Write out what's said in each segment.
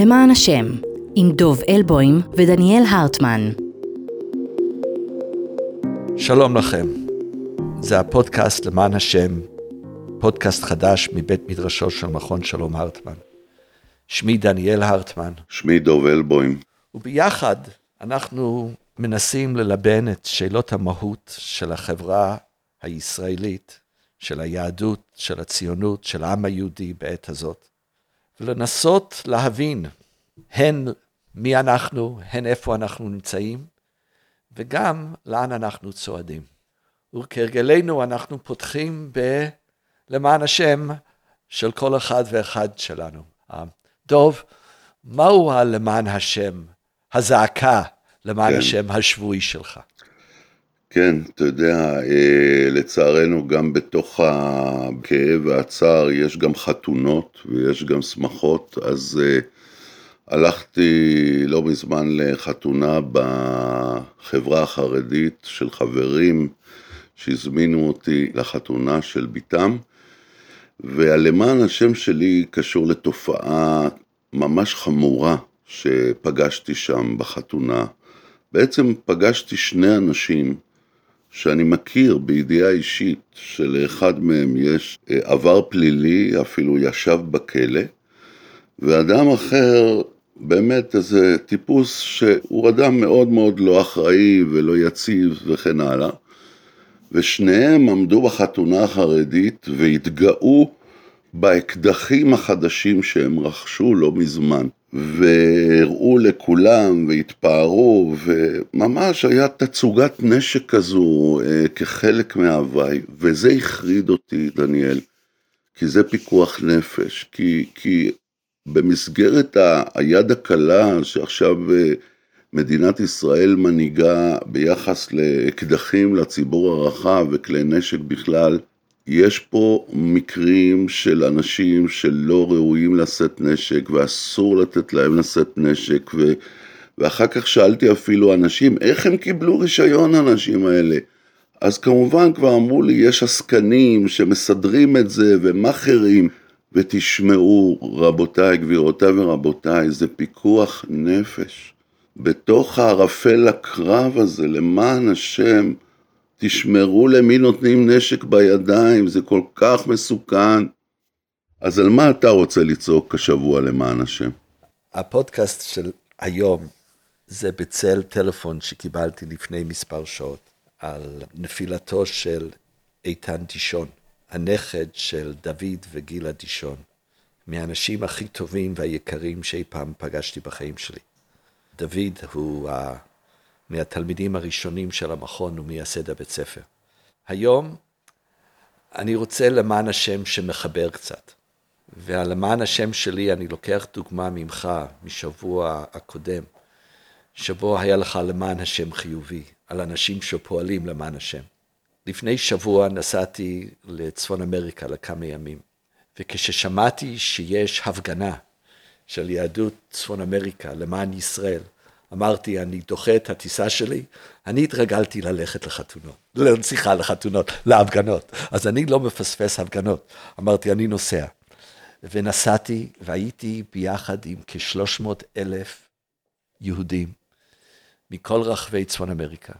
למען השם, עם דוב אלבוים ודניאל הרטמן. שלום לכם, זה הפודקאסט למען השם, פודקאסט חדש מבית מדרשו של מכון שלום הרטמן. שמי דניאל הרטמן. שמי דוב אלבוים. וביחד אנחנו מנסים ללבן את שאלות המהות של החברה הישראלית, של היהדות, של הציונות, של העם היהודי בעת הזאת, ולנסות להבין הן מי אנחנו, הן איפה אנחנו נמצאים, וגם לאן אנחנו צועדים. וכהרגלנו אנחנו פותחים ב... למען השם של כל אחד ואחד שלנו. דוב, מהו הלמען השם, הזעקה למען כן. השם השבועי שלך? כן, אתה יודע, אה, לצערנו גם בתוך הכאב והצער יש גם חתונות ויש גם שמחות, אז אה, הלכתי לא מזמן לחתונה בחברה החרדית של חברים שהזמינו אותי לחתונה של בתם, והלמען השם שלי קשור לתופעה ממש חמורה שפגשתי שם בחתונה. בעצם פגשתי שני אנשים שאני מכיר בידיעה אישית שלאחד מהם יש אה, עבר פלילי, אפילו ישב בכלא, ואדם אחר באמת איזה טיפוס שהוא אדם מאוד מאוד לא אחראי ולא יציב וכן הלאה. ושניהם עמדו בחתונה החרדית והתגאו באקדחים החדשים שהם רכשו לא מזמן. והראו לכולם והתפארו וממש היה תצוגת נשק כזו אה, כחלק מההוואי וזה החריד אותי דניאל כי זה פיקוח נפש כי, כי במסגרת ה, היד הקלה שעכשיו אה, מדינת ישראל מנהיגה ביחס לאקדחים לציבור הרחב וכלי נשק בכלל יש פה מקרים של אנשים שלא ראויים לשאת נשק ואסור לתת להם לשאת נשק ו... ואחר כך שאלתי אפילו אנשים, איך הם קיבלו רישיון האנשים האלה? אז כמובן כבר אמרו לי, יש עסקנים שמסדרים את זה ומאכערים, ותשמעו, רבותיי, גבירותיי ורבותיי, זה פיקוח נפש. בתוך הערפל הקרב הזה, למען השם, תשמרו למי נותנים נשק בידיים, זה כל כך מסוכן. אז על מה אתה רוצה לצעוק השבוע למען השם? הפודקאסט של היום זה בצל טלפון שקיבלתי לפני מספר שעות על נפילתו של איתן דישון, הנכד של דוד וגילה דישון, מהאנשים הכי טובים והיקרים שאי פעם פגשתי בחיים שלי. דוד הוא מהתלמידים הראשונים של המכון ומייסד הבית ספר. היום אני רוצה למען השם שמחבר קצת. ולמען השם שלי אני לוקח דוגמה ממך משבוע הקודם, שבו היה לך למען השם חיובי, על אנשים שפועלים למען השם. לפני שבוע נסעתי לצפון אמריקה לכמה ימים, וכששמעתי שיש הפגנה של יהדות צפון אמריקה למען ישראל, אמרתי, אני דוחה את הטיסה שלי, אני התרגלתי ללכת לחתונות, לא, סליחה, לחתונות, להפגנות, אז אני לא מפספס הפגנות. אמרתי, אני נוסע. ונסעתי, והייתי ביחד עם כ-300 אלף יהודים מכל רחבי צפון אמריקה.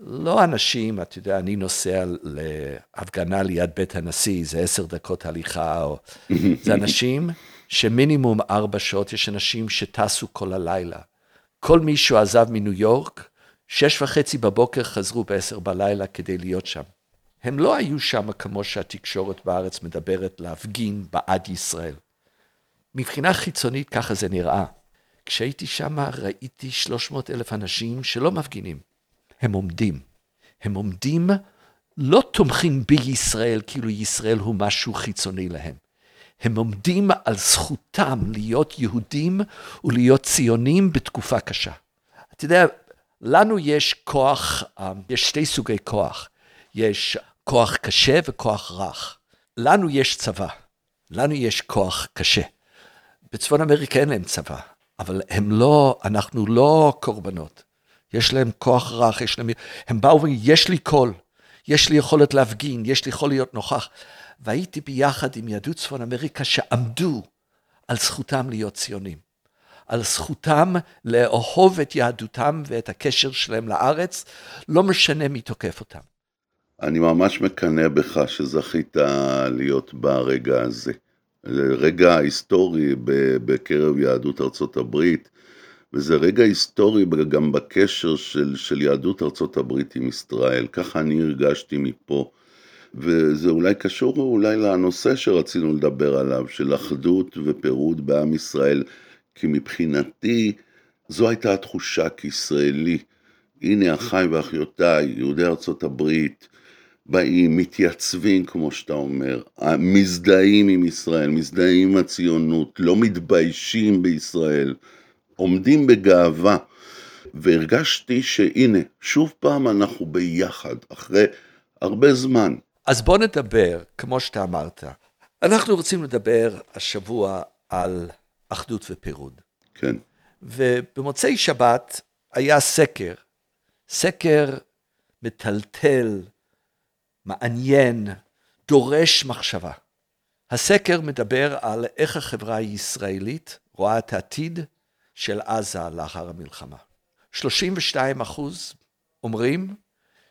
לא אנשים, אתה יודע, אני נוסע להפגנה ליד בית הנשיא, זה עשר דקות הליכה, או... זה אנשים שמינימום ארבע שעות, יש אנשים שטסו כל הלילה. כל מי שעזב מניו יורק, שש וחצי בבוקר חזרו בעשר בלילה כדי להיות שם. הם לא היו שם כמו שהתקשורת בארץ מדברת להפגין בעד ישראל. מבחינה חיצונית ככה זה נראה. כשהייתי שם ראיתי 300 אלף אנשים שלא מפגינים, הם עומדים. הם עומדים, לא תומכים בישראל כאילו ישראל הוא משהו חיצוני להם. הם עומדים על זכותם להיות יהודים ולהיות ציונים בתקופה קשה. אתה יודע, לנו יש כוח, אה, יש שתי סוגי כוח. יש כוח קשה וכוח רך. לנו יש צבא, לנו יש כוח קשה. בצפון אמריקה אין להם צבא, אבל הם לא, אנחנו לא קורבנות. יש להם כוח רך, יש להם, הם באו ואומרים, יש לי קול, יש לי יכולת להפגין, יש לי יכול להיות נוכח. והייתי ביחד עם יהדות צפון אמריקה שעמדו על זכותם להיות ציונים. על זכותם לאהוב את יהדותם ואת הקשר שלהם לארץ, לא משנה מי תוקף אותם. אני ממש מקנא בך שזכית להיות ברגע הזה. זה רגע היסטורי בקרב יהדות ארצות הברית, וזה רגע היסטורי גם בקשר של, של יהדות ארצות הברית עם ישראל, ככה אני הרגשתי מפה. וזה אולי קשור אולי לנושא שרצינו לדבר עליו, של אחדות ופירוד בעם ישראל, כי מבחינתי זו הייתה התחושה כישראלי. הנה אחיי ואחיותיי, יהודי ארצות הברית, באים, מתייצבים, כמו שאתה אומר, מזדהים עם ישראל, מזדהים עם הציונות, לא מתביישים בישראל, עומדים בגאווה. והרגשתי שהנה, שוב פעם אנחנו ביחד, אחרי הרבה זמן. אז בוא נדבר, כמו שאתה אמרת. אנחנו רוצים לדבר השבוע על אחדות ופירוד. כן. ובמוצאי שבת היה סקר, סקר מטלטל, מעניין, דורש מחשבה. הסקר מדבר על איך החברה הישראלית רואה את העתיד של עזה לאחר המלחמה. 32 אחוז אומרים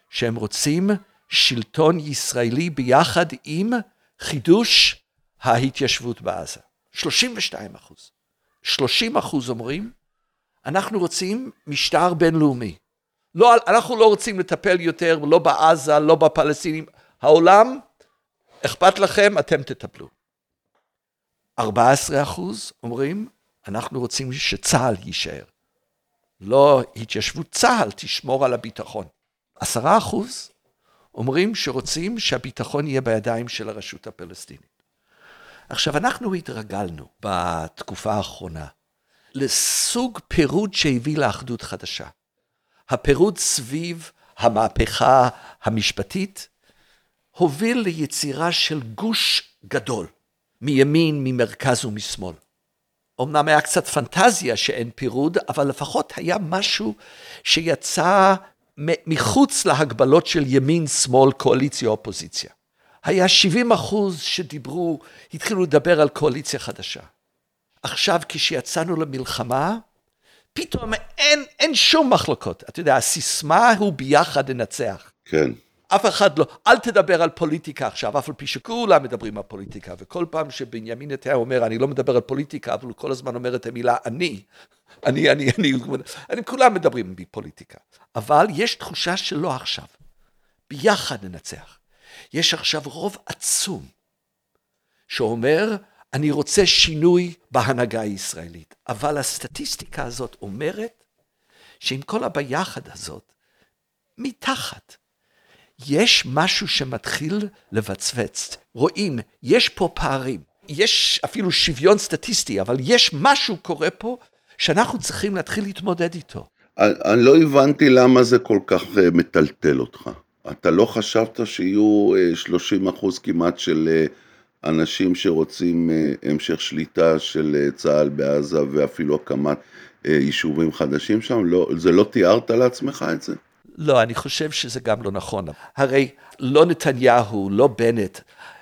שהם רוצים שלטון ישראלי ביחד עם חידוש ההתיישבות בעזה. 32 אחוז. 30 אחוז אומרים, אנחנו רוצים משטר בינלאומי. לא, אנחנו לא רוצים לטפל יותר, לא בעזה, לא בפלסטינים. העולם, אכפת לכם, אתם תטפלו. 14 אחוז אומרים, אנחנו רוצים שצה"ל יישאר. לא התיישבות צה"ל תשמור על הביטחון. 10 אחוז אומרים שרוצים שהביטחון יהיה בידיים של הרשות הפלסטינית. עכשיו, אנחנו התרגלנו בתקופה האחרונה לסוג פירוד שהביא לאחדות חדשה. הפירוד סביב המהפכה המשפטית הוביל ליצירה של גוש גדול, מימין, ממרכז ומשמאל. אמנם היה קצת פנטזיה שאין פירוד, אבל לפחות היה משהו שיצא מחוץ להגבלות של ימין, שמאל, קואליציה, אופוזיציה. היה 70 אחוז שדיברו, התחילו לדבר על קואליציה חדשה. עכשיו, כשיצאנו למלחמה, פתאום אין, אין שום מחלוקות. אתה יודע, הסיסמה הוא ביחד ננצח. כן. אף אחד לא, אל תדבר על פוליטיקה עכשיו, אף על פי שכולם מדברים על פוליטיקה, וכל פעם שבנימין נתניהו אומר, אני לא מדבר על פוליטיקה, אבל הוא כל הזמן אומר את המילה אני, אני, אני, אני, אני, כולם מדברים בפוליטיקה. אבל יש תחושה שלא עכשיו. ביחד ננצח. יש עכשיו רוב עצום שאומר, אני רוצה שינוי בהנהגה הישראלית. אבל הסטטיסטיקה הזאת אומרת שעם כל הביחד הזאת, מתחת, יש משהו שמתחיל לבצבץ. רואים, יש פה פערים. יש אפילו שוויון סטטיסטי, אבל יש משהו קורה פה שאנחנו צריכים להתחיל להתמודד איתו. אני לא הבנתי למה זה כל כך אה, מטלטל אותך. אתה לא חשבת שיהיו 30 אה, אחוז כמעט של אה, אנשים שרוצים המשך שליטה של צה"ל בעזה ואפילו הקמת יישובים חדשים שם? לא, זה לא תיארת לעצמך את זה? לא, אני חושב שזה גם לא נכון. הרי לא נתניהו, לא בנט,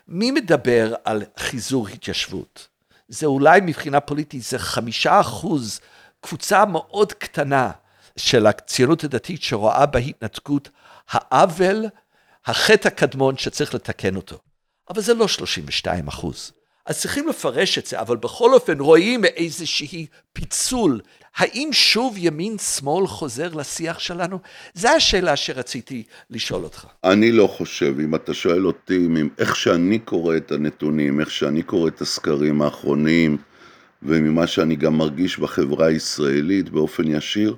מי מדבר על חיזור התיישבות? זה אולי מבחינה פוליטית, זה חמישה אחוז, קבוצה מאוד קטנה של הציונות הדתית שרואה בהתנתקות העוול, החטא הקדמון שצריך לתקן אותו. אבל זה לא 32 אחוז. אז צריכים לפרש את זה, אבל בכל אופן רואים איזושהי פיצול. האם שוב ימין-שמאל חוזר לשיח שלנו? זו השאלה שרציתי לשאול אותך. אני לא חושב, אם אתה שואל אותי, איך שאני קורא את הנתונים, איך שאני קורא את הסקרים האחרונים, וממה שאני גם מרגיש בחברה הישראלית באופן ישיר,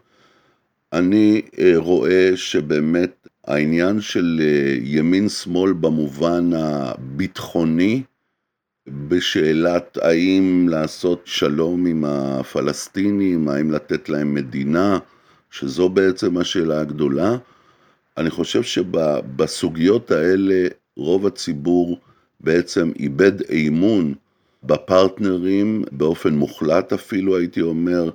אני אה, רואה שבאמת העניין של אה, ימין-שמאל במובן הביטחוני, בשאלת האם לעשות שלום עם הפלסטינים, האם לתת להם מדינה, שזו בעצם השאלה הגדולה. אני חושב שבסוגיות האלה רוב הציבור בעצם איבד אמון בפרטנרים באופן מוחלט אפילו הייתי אומר,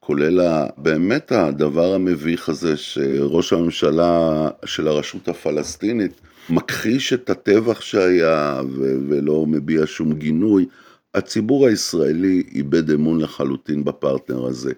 כולל באמת הדבר המביך הזה שראש הממשלה של הרשות הפלסטינית מכחיש את הטבח שהיה ו- ולא מביע שום גינוי, הציבור הישראלי איבד אמון לחלוטין בפרטנר הזה.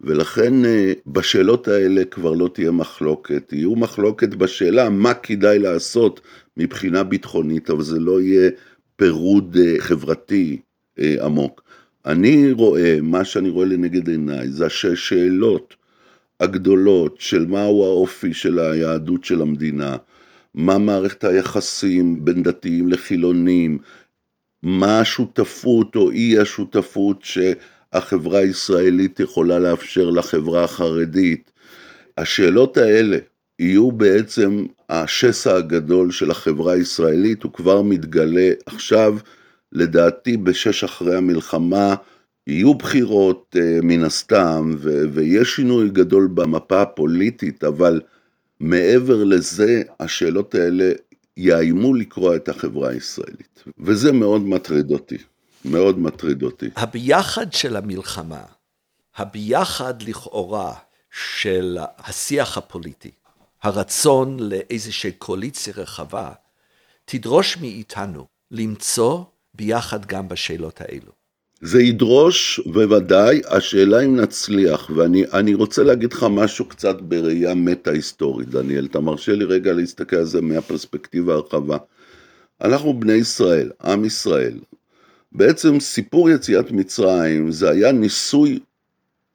ולכן אה, בשאלות האלה כבר לא תהיה מחלוקת, יהיו מחלוקת בשאלה מה כדאי לעשות מבחינה ביטחונית, אבל זה לא יהיה פירוד אה, חברתי אה, עמוק. אני רואה, מה שאני רואה לנגד עיניי, זה השאלות הגדולות של מהו האופי של היהדות של המדינה, מה מערכת היחסים בין דתיים לחילונים, מה השותפות או אי השותפות שהחברה הישראלית יכולה לאפשר לחברה החרדית. השאלות האלה יהיו בעצם השסע הגדול של החברה הישראלית, הוא כבר מתגלה עכשיו, לדעתי בשש אחרי המלחמה, יהיו בחירות אה, מן הסתם, ויש שינוי גדול במפה הפוליטית, אבל מעבר לזה, השאלות האלה יאיימו לקרוע את החברה הישראלית. וזה מאוד מטריד אותי, מאוד מטריד אותי. הביחד של המלחמה, הביחד לכאורה של השיח הפוליטי, הרצון לאיזושהי קואליציה רחבה, תדרוש מאיתנו למצוא ביחד גם בשאלות האלו. זה ידרוש בוודאי, השאלה אם נצליח, ואני רוצה להגיד לך משהו קצת בראייה מטה-היסטורית, דניאל, אתה מרשה לי רגע להסתכל על זה מהפרספקטיבה הרחבה. אנחנו בני ישראל, עם ישראל. בעצם סיפור יציאת מצרים זה היה ניסוי,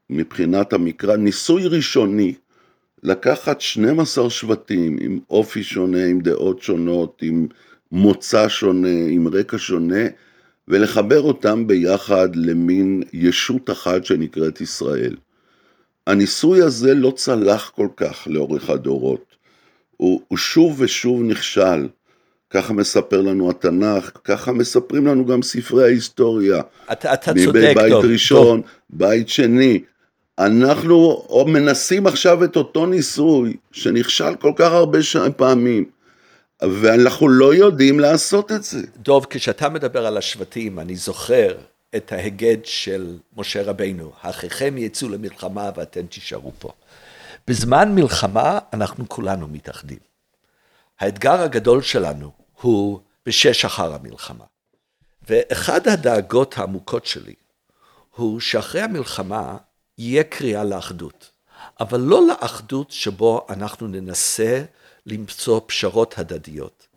מבחינת המקרא, ניסוי ראשוני, לקחת 12 שבטים עם אופי שונה, עם דעות שונות, עם מוצא שונה, עם רקע שונה, ולחבר אותם ביחד למין ישות אחת שנקראת ישראל. הניסוי הזה לא צלח כל כך לאורך הדורות. הוא, הוא שוב ושוב נכשל. ככה מספר לנו התנ"ך, ככה מספרים לנו גם ספרי ההיסטוריה. אתה, אתה צודק, מבית טוב. ראשון, טוב. בית שני. אנחנו מנסים עכשיו את אותו ניסוי שנכשל כל כך הרבה פעמים. ואנחנו לא יודעים לעשות את זה. דוב, כשאתה מדבר על השבטים, אני זוכר את ההיגד של משה רבינו, האחיכם יצאו למלחמה ואתם תישארו פה. בזמן מלחמה אנחנו כולנו מתאחדים. האתגר הגדול שלנו הוא בשש אחר המלחמה. ואחד הדאגות העמוקות שלי הוא שאחרי המלחמה יהיה קריאה לאחדות, אבל לא לאחדות שבו אנחנו ננסה למצוא פשרות הדדיות,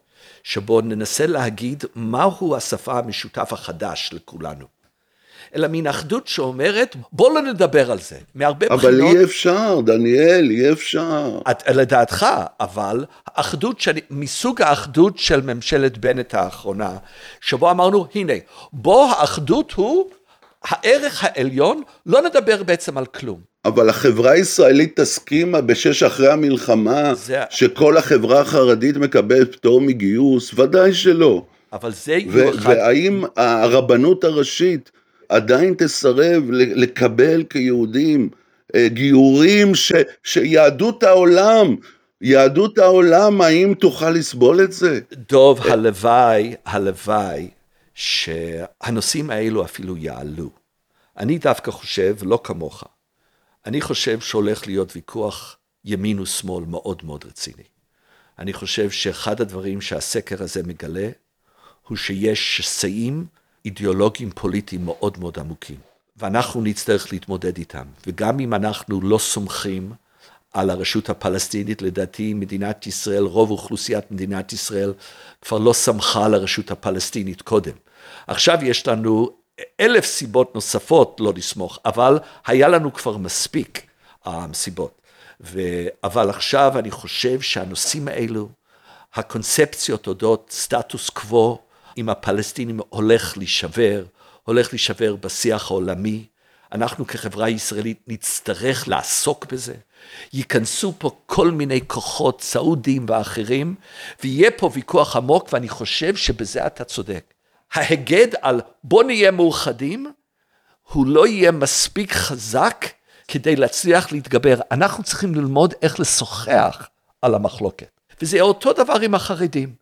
שבו ננסה להגיד מהו השפה המשותף החדש לכולנו. אלא מין אחדות שאומרת, בוא לא נדבר על זה, מהרבה אבל בחינות... אבל אי אפשר, דניאל, אי אפשר. את, לדעתך, אבל אחדות, שאני, מסוג האחדות של ממשלת בנט האחרונה, שבו אמרנו, הנה, בו האחדות הוא הערך העליון, לא נדבר בעצם על כלום. אבל החברה הישראלית תסכימה בשש אחרי המלחמה זה... שכל החברה החרדית מקבלת פטור מגיוס? ודאי שלא. אבל זה... ו- אחד... והאם הרבנות הראשית עדיין תסרב לקבל כיהודים אה, גיורים ש- שיהדות העולם, יהדות העולם, האם תוכל לסבול את זה? דוב, הלוואי, הלוואי שהנושאים האלו אפילו יעלו. אני דווקא חושב, לא כמוך, אני חושב שהולך להיות ויכוח ימין ושמאל מאוד מאוד רציני. אני חושב שאחד הדברים שהסקר הזה מגלה, הוא שיש שסעים אידיאולוגיים פוליטיים מאוד מאוד עמוקים, ואנחנו נצטרך להתמודד איתם. וגם אם אנחנו לא סומכים על הרשות הפלסטינית, לדעתי מדינת ישראל, רוב אוכלוסיית מדינת ישראל כבר לא סמכה על הרשות הפלסטינית קודם. עכשיו יש לנו אלף סיבות נוספות לא לסמוך, אבל היה לנו כבר מספיק סיבות. ו... אבל עכשיו אני חושב שהנושאים האלו, הקונספציות אודות סטטוס קוו עם הפלסטינים הולך להישבר, הולך להישבר בשיח העולמי. אנחנו כחברה ישראלית נצטרך לעסוק בזה. ייכנסו פה כל מיני כוחות סעודיים ואחרים, ויהיה פה ויכוח עמוק, ואני חושב שבזה אתה צודק. ההיגד על בוא נהיה מאוחדים, הוא לא יהיה מספיק חזק כדי להצליח להתגבר. אנחנו צריכים ללמוד איך לשוחח על המחלוקת. וזה אותו דבר עם החרדים.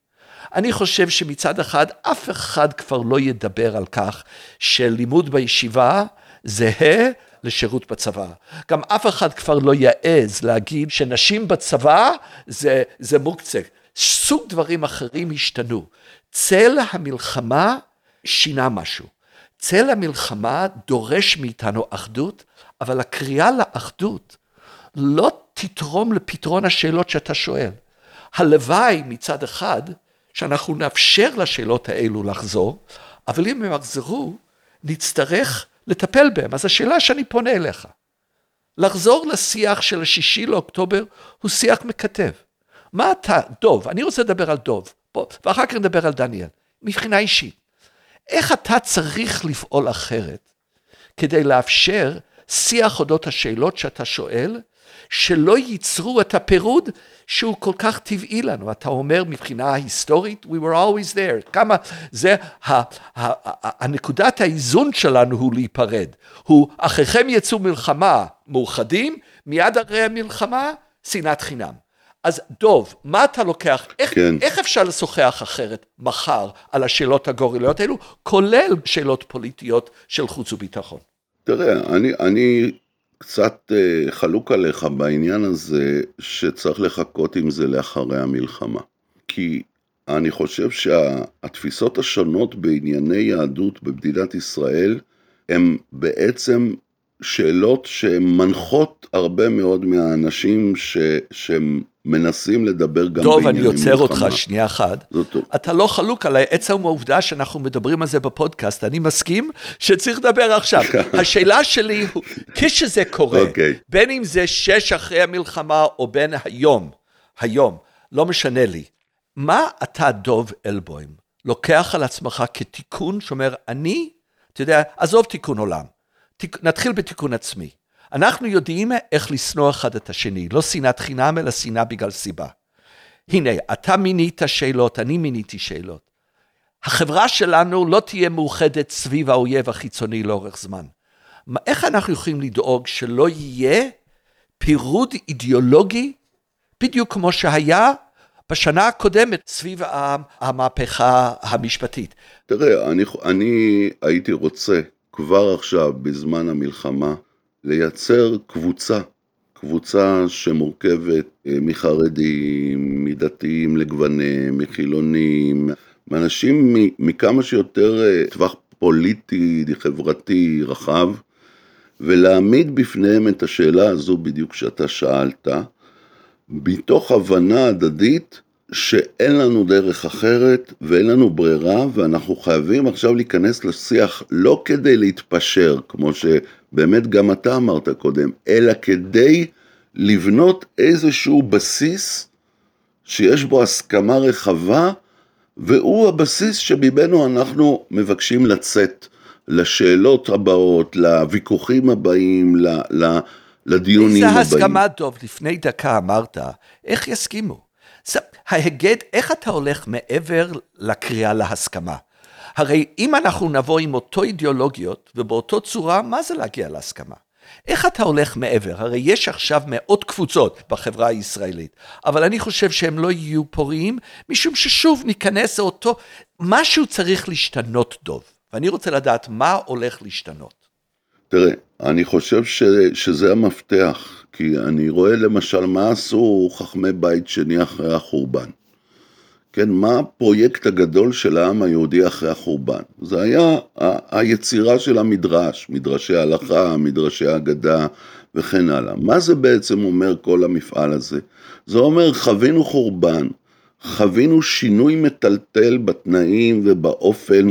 אני חושב שמצד אחד, אף אחד כבר לא ידבר על כך שלימוד בישיבה זהה לשירות בצבא. גם אף אחד כבר לא יעז להגיד שנשים בצבא זה, זה מוקצה. סוג דברים אחרים השתנו. צל המלחמה שינה משהו. צל המלחמה דורש מאיתנו אחדות, אבל הקריאה לאחדות לא תתרום לפתרון השאלות שאתה שואל. הלוואי מצד אחד שאנחנו נאפשר לשאלות האלו לחזור, אבל אם הם יחזרו, נצטרך לטפל בהם. אז השאלה שאני פונה אליך, לחזור לשיח של השישי לאוקטובר הוא שיח מקטב. מה אתה, דוב, אני רוצה לדבר על דוב, בוא, ואחר כך נדבר על דניאל, מבחינה אישית. איך אתה צריך לפעול אחרת כדי לאפשר שיח אודות השאלות שאתה שואל, שלא ייצרו את הפירוד שהוא כל כך טבעי לנו. אתה אומר מבחינה היסטורית, we were always there. כמה זה, ה, ה, ה, הנקודת האיזון שלנו הוא להיפרד. הוא, אחריכם יצאו מלחמה מאוחדים, מיד אחרי המלחמה, שנאת חינם. אז דוב, מה אתה לוקח, איך, כן. איך אפשר לשוחח אחרת מחר על השאלות הגורליות האלו, כולל שאלות פוליטיות של חוץ וביטחון? תראה, אני, אני קצת אה, חלוק עליך בעניין הזה שצריך לחכות עם זה לאחרי המלחמה. כי אני חושב שהתפיסות השונות בענייני יהדות במדינת ישראל הם בעצם שאלות שמנחות הרבה מאוד מהאנשים ש, שמנסים לדבר גם בענייני מלחמה. טוב, אני עוצר אותך שנייה אחת. אתה לא חלוק על עצם העובדה שאנחנו מדברים על זה בפודקאסט, אני מסכים שצריך לדבר עכשיו. השאלה שלי כשזה קורה, okay. אוקיי. בין אם זה שש אחרי המלחמה או בין היום, היום, לא משנה לי, מה אתה, דוב אלבוים, לוקח על עצמך כתיקון שאומר, אני, אתה יודע, עזוב תיקון עולם. נתחיל בתיקון עצמי. אנחנו יודעים איך לשנוא אחד את השני, לא שנאת חינם, אלא שנאה בגלל סיבה. הנה, אתה מינית שאלות, אני מיניתי שאלות. החברה שלנו לא תהיה מאוחדת סביב האויב החיצוני לאורך זמן. איך אנחנו יכולים לדאוג שלא יהיה פירוד אידיאולוגי, בדיוק כמו שהיה בשנה הקודמת סביב המהפכה המשפטית? תראה, אני, אני הייתי רוצה כבר עכשיו, בזמן המלחמה, לייצר קבוצה, קבוצה שמורכבת אה, מחרדים, מדתיים לגווניהם, מחילונים, מאנשים מכמה שיותר אה, טווח פוליטי, חברתי, רחב, ולהעמיד בפניהם את השאלה הזו בדיוק שאתה שאלת, מתוך הבנה הדדית שאין לנו דרך אחרת ואין לנו ברירה ואנחנו חייבים עכשיו להיכנס לשיח לא כדי להתפשר, כמו שבאמת גם אתה אמרת קודם, אלא כדי לבנות איזשהו בסיס שיש בו הסכמה רחבה והוא הבסיס שממנו אנחנו מבקשים לצאת לשאלות הבאות, לוויכוחים הבאים, לדיונים הבאים. איזה הסכמה טוב, לפני דקה אמרת, איך יסכימו? ההיגד, איך אתה הולך מעבר לקריאה להסכמה? הרי אם אנחנו נבוא עם אותו אידיאולוגיות ובאותו צורה, מה זה להגיע להסכמה? איך אתה הולך מעבר? הרי יש עכשיו מאות קבוצות בחברה הישראלית, אבל אני חושב שהם לא יהיו פוריים, משום ששוב ניכנס לאותו, משהו צריך להשתנות דוב, ואני רוצה לדעת מה הולך להשתנות. תראה, אני חושב ש, שזה המפתח, כי אני רואה למשל מה עשו חכמי בית שני אחרי החורבן. כן, מה הפרויקט הגדול של העם היהודי אחרי החורבן? זה היה היצירה של המדרש, מדרשי ההלכה, מדרשי האגדה וכן הלאה. מה זה בעצם אומר כל המפעל הזה? זה אומר חווינו חורבן, חווינו שינוי מטלטל בתנאים ובאופן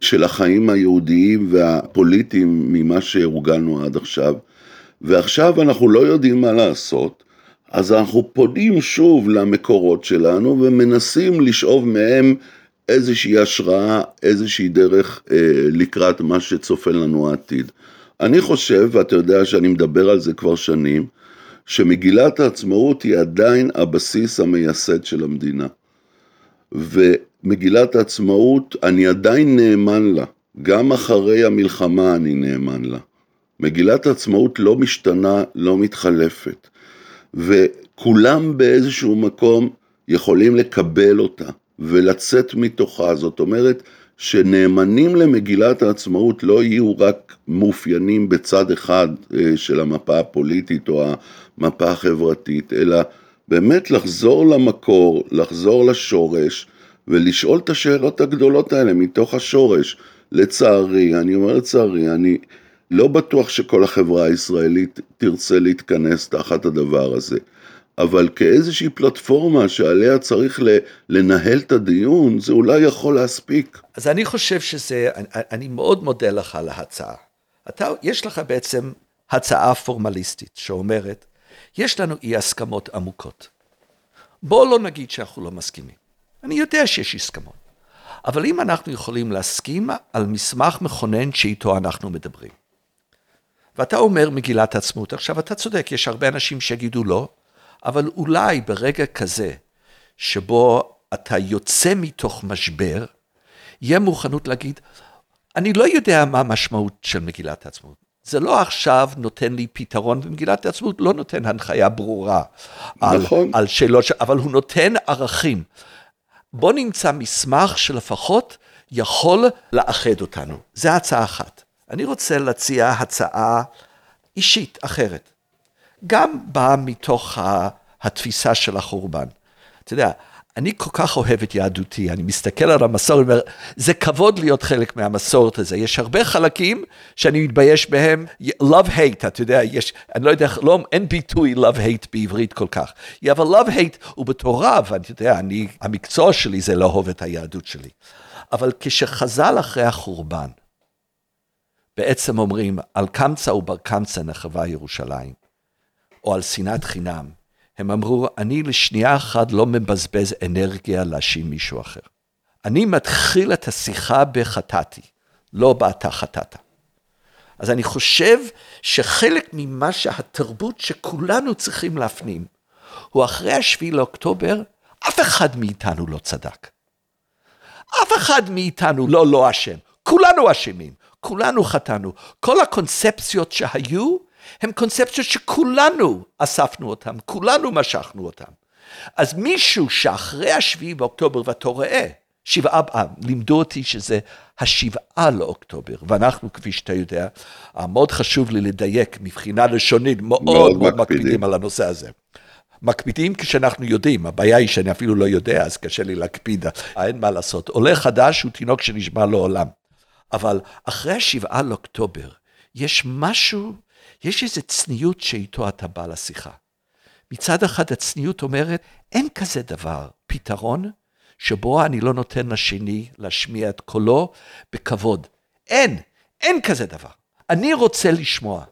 של החיים היהודיים והפוליטיים ממה שהורגלנו עד עכשיו, ועכשיו אנחנו לא יודעים מה לעשות, אז אנחנו פונים שוב למקורות שלנו ומנסים לשאוב מהם איזושהי השראה, איזושהי דרך אה, לקראת מה שצופה לנו העתיד. אני חושב, ואתה יודע שאני מדבר על זה כבר שנים, שמגילת העצמאות היא עדיין הבסיס המייסד של המדינה. ומגילת העצמאות, אני עדיין נאמן לה, גם אחרי המלחמה אני נאמן לה. מגילת העצמאות לא משתנה, לא מתחלפת, וכולם באיזשהו מקום יכולים לקבל אותה ולצאת מתוכה, זאת אומרת שנאמנים למגילת העצמאות לא יהיו רק מאופיינים בצד אחד אה, של המפה הפוליטית או המפה החברתית, אלא באמת לחזור למקור, לחזור לשורש ולשאול את השאלות הגדולות האלה מתוך השורש. לצערי, אני אומר לצערי, אני לא בטוח שכל החברה הישראלית תרצה להתכנס תחת הדבר הזה. אבל כאיזושהי פלטפורמה שעליה צריך לנהל את הדיון, זה אולי יכול להספיק. אז אני חושב שזה, אני, מאוד מודה לך על ההצעה. אתה, יש לך בעצם הצעה פורמליסטית שאומרת, יש לנו אי הסכמות עמוקות. בואו לא נגיד שאנחנו לא מסכימים. אני יודע שיש הסכמות. אבל אם אנחנו יכולים להסכים על מסמך מכונן שאיתו אנחנו מדברים, ואתה אומר מגילת העצמאות, עכשיו אתה צודק, יש הרבה אנשים שיגידו לא, אבל אולי ברגע כזה, שבו אתה יוצא מתוך משבר, יהיה מוכנות להגיד, אני לא יודע מה המשמעות של מגילת העצמאות. זה לא עכשיו נותן לי פתרון, ומגילת העצמאות לא נותן הנחיה ברורה נכון. על, על שאלות, אבל הוא נותן ערכים. בוא נמצא מסמך שלפחות יכול לאחד אותנו. זו הצעה אחת. אני רוצה להציע הצעה אישית אחרת. גם באה מתוך התפיסה של החורבן. אתה יודע, אני כל כך אוהב את יהדותי, אני מסתכל על המסורת, אומר, זה כבוד להיות חלק מהמסורת הזה. יש הרבה חלקים שאני מתבייש בהם, love-hate, אתה יודע, יש, אני לא יודע, לא, אין ביטוי love-hate בעברית כל כך. אבל love-hate הוא בתורה, ואתה יודע, אני, המקצוע שלי זה לאהוב את היהדות שלי. אבל כשחז"ל אחרי החורבן, בעצם אומרים, על קמצא ובר קמצא נחרבה ירושלים, או על שנאת חינם, הם אמרו, אני לשנייה אחת לא מבזבז אנרגיה להאשים מישהו אחר. אני מתחיל את השיחה בחטאתי, לא באתה חטאת. אז אני חושב שחלק ממה שהתרבות שכולנו צריכים להפנים, הוא אחרי השביעי לאוקטובר, אף אחד מאיתנו לא צדק. אף אחד מאיתנו לא לא אשם, כולנו אשמים, כולנו חטאנו. כל הקונספציות שהיו, הן קונספציות שכולנו אספנו אותן, כולנו משכנו אותן. אז מישהו שאחרי השביעי באוקטובר, ואתה רואה, שבעה, אה, לימדו אותי שזה השבעה לאוקטובר, ואנחנו, כפי שאתה יודע, אה, מאוד חשוב לי לדייק מבחינה לשונית, מאוד מאוד, מאוד מקפידים. מקפידים על הנושא הזה. מקפידים כשאנחנו יודעים, הבעיה היא שאני אפילו לא יודע, אז קשה לי להקפיד, אין מה לעשות. עולה חדש הוא תינוק שנשבע לעולם. אבל אחרי השבעה לאוקטובר, יש משהו יש איזו צניעות שאיתו אתה בא לשיחה. מצד אחד הצניעות אומרת, אין כזה דבר, פתרון שבו אני לא נותן לשני להשמיע את קולו בכבוד. אין, אין כזה דבר. אני רוצה לשמוע.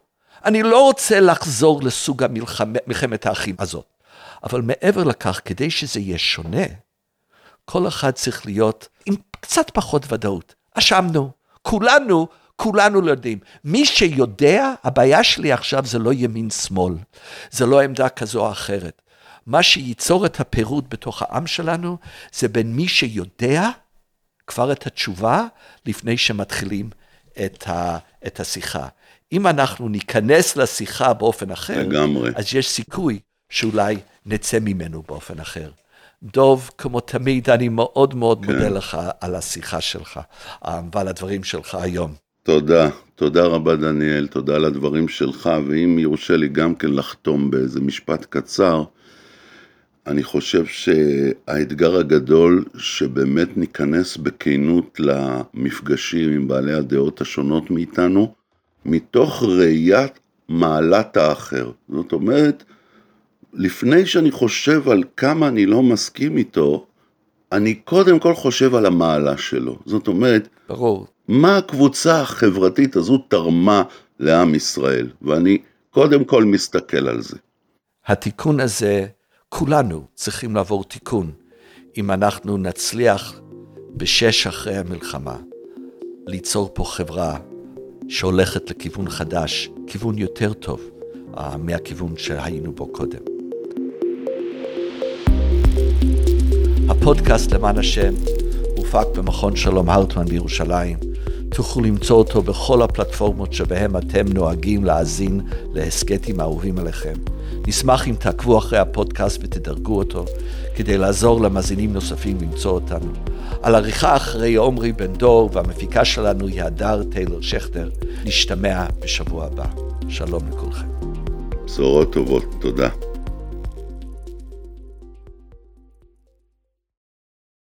אני לא רוצה לחזור לסוג מלחמת האחים הזאת. אבל מעבר לכך, כדי שזה יהיה שונה, כל אחד צריך להיות עם קצת פחות ודאות. אשמנו, כולנו כולנו יודעים. מי שיודע, הבעיה שלי עכשיו זה לא ימין-שמאל, זה לא עמדה כזו או אחרת. מה שייצור את הפירוד בתוך העם שלנו, זה בין מי שיודע כבר את התשובה, לפני שמתחילים את, ה, את השיחה. אם אנחנו ניכנס לשיחה באופן אחר, לגמרי. אז יש סיכוי שאולי נצא ממנו באופן אחר. דוב, כמו תמיד, אני מאוד מאוד כן. מודה לך על השיחה שלך ועל הדברים שלך היום. תודה, תודה רבה דניאל, תודה על הדברים שלך, ואם יורשה לי גם כן לחתום באיזה משפט קצר, אני חושב שהאתגר הגדול שבאמת ניכנס בכנות למפגשים עם בעלי הדעות השונות מאיתנו, מתוך ראיית מעלת האחר. זאת אומרת, לפני שאני חושב על כמה אני לא מסכים איתו, אני קודם כל חושב על המעלה שלו. זאת אומרת, ברור. מה הקבוצה החברתית הזו תרמה לעם ישראל, ואני קודם כל מסתכל על זה. התיקון הזה, כולנו צריכים לעבור תיקון, אם אנחנו נצליח בשש אחרי המלחמה ליצור פה חברה שהולכת לכיוון חדש, כיוון יותר טוב uh, מהכיוון שהיינו בו קודם. הפודקאסט למען השם הופק במכון שלום הרטמן בירושלים. תוכלו למצוא אותו בכל הפלטפורמות שבהם אתם נוהגים להאזין להסכתים האהובים עליכם. נשמח אם תעקבו אחרי הפודקאסט ותדרגו אותו, כדי לעזור למאזינים נוספים למצוא אותנו. על עריכה אחרי עומרי בן דור, והמפיקה שלנו היא הדר טיילר שכטר. נשתמע בשבוע הבא. שלום לכולכם. בשורות טובות, תודה.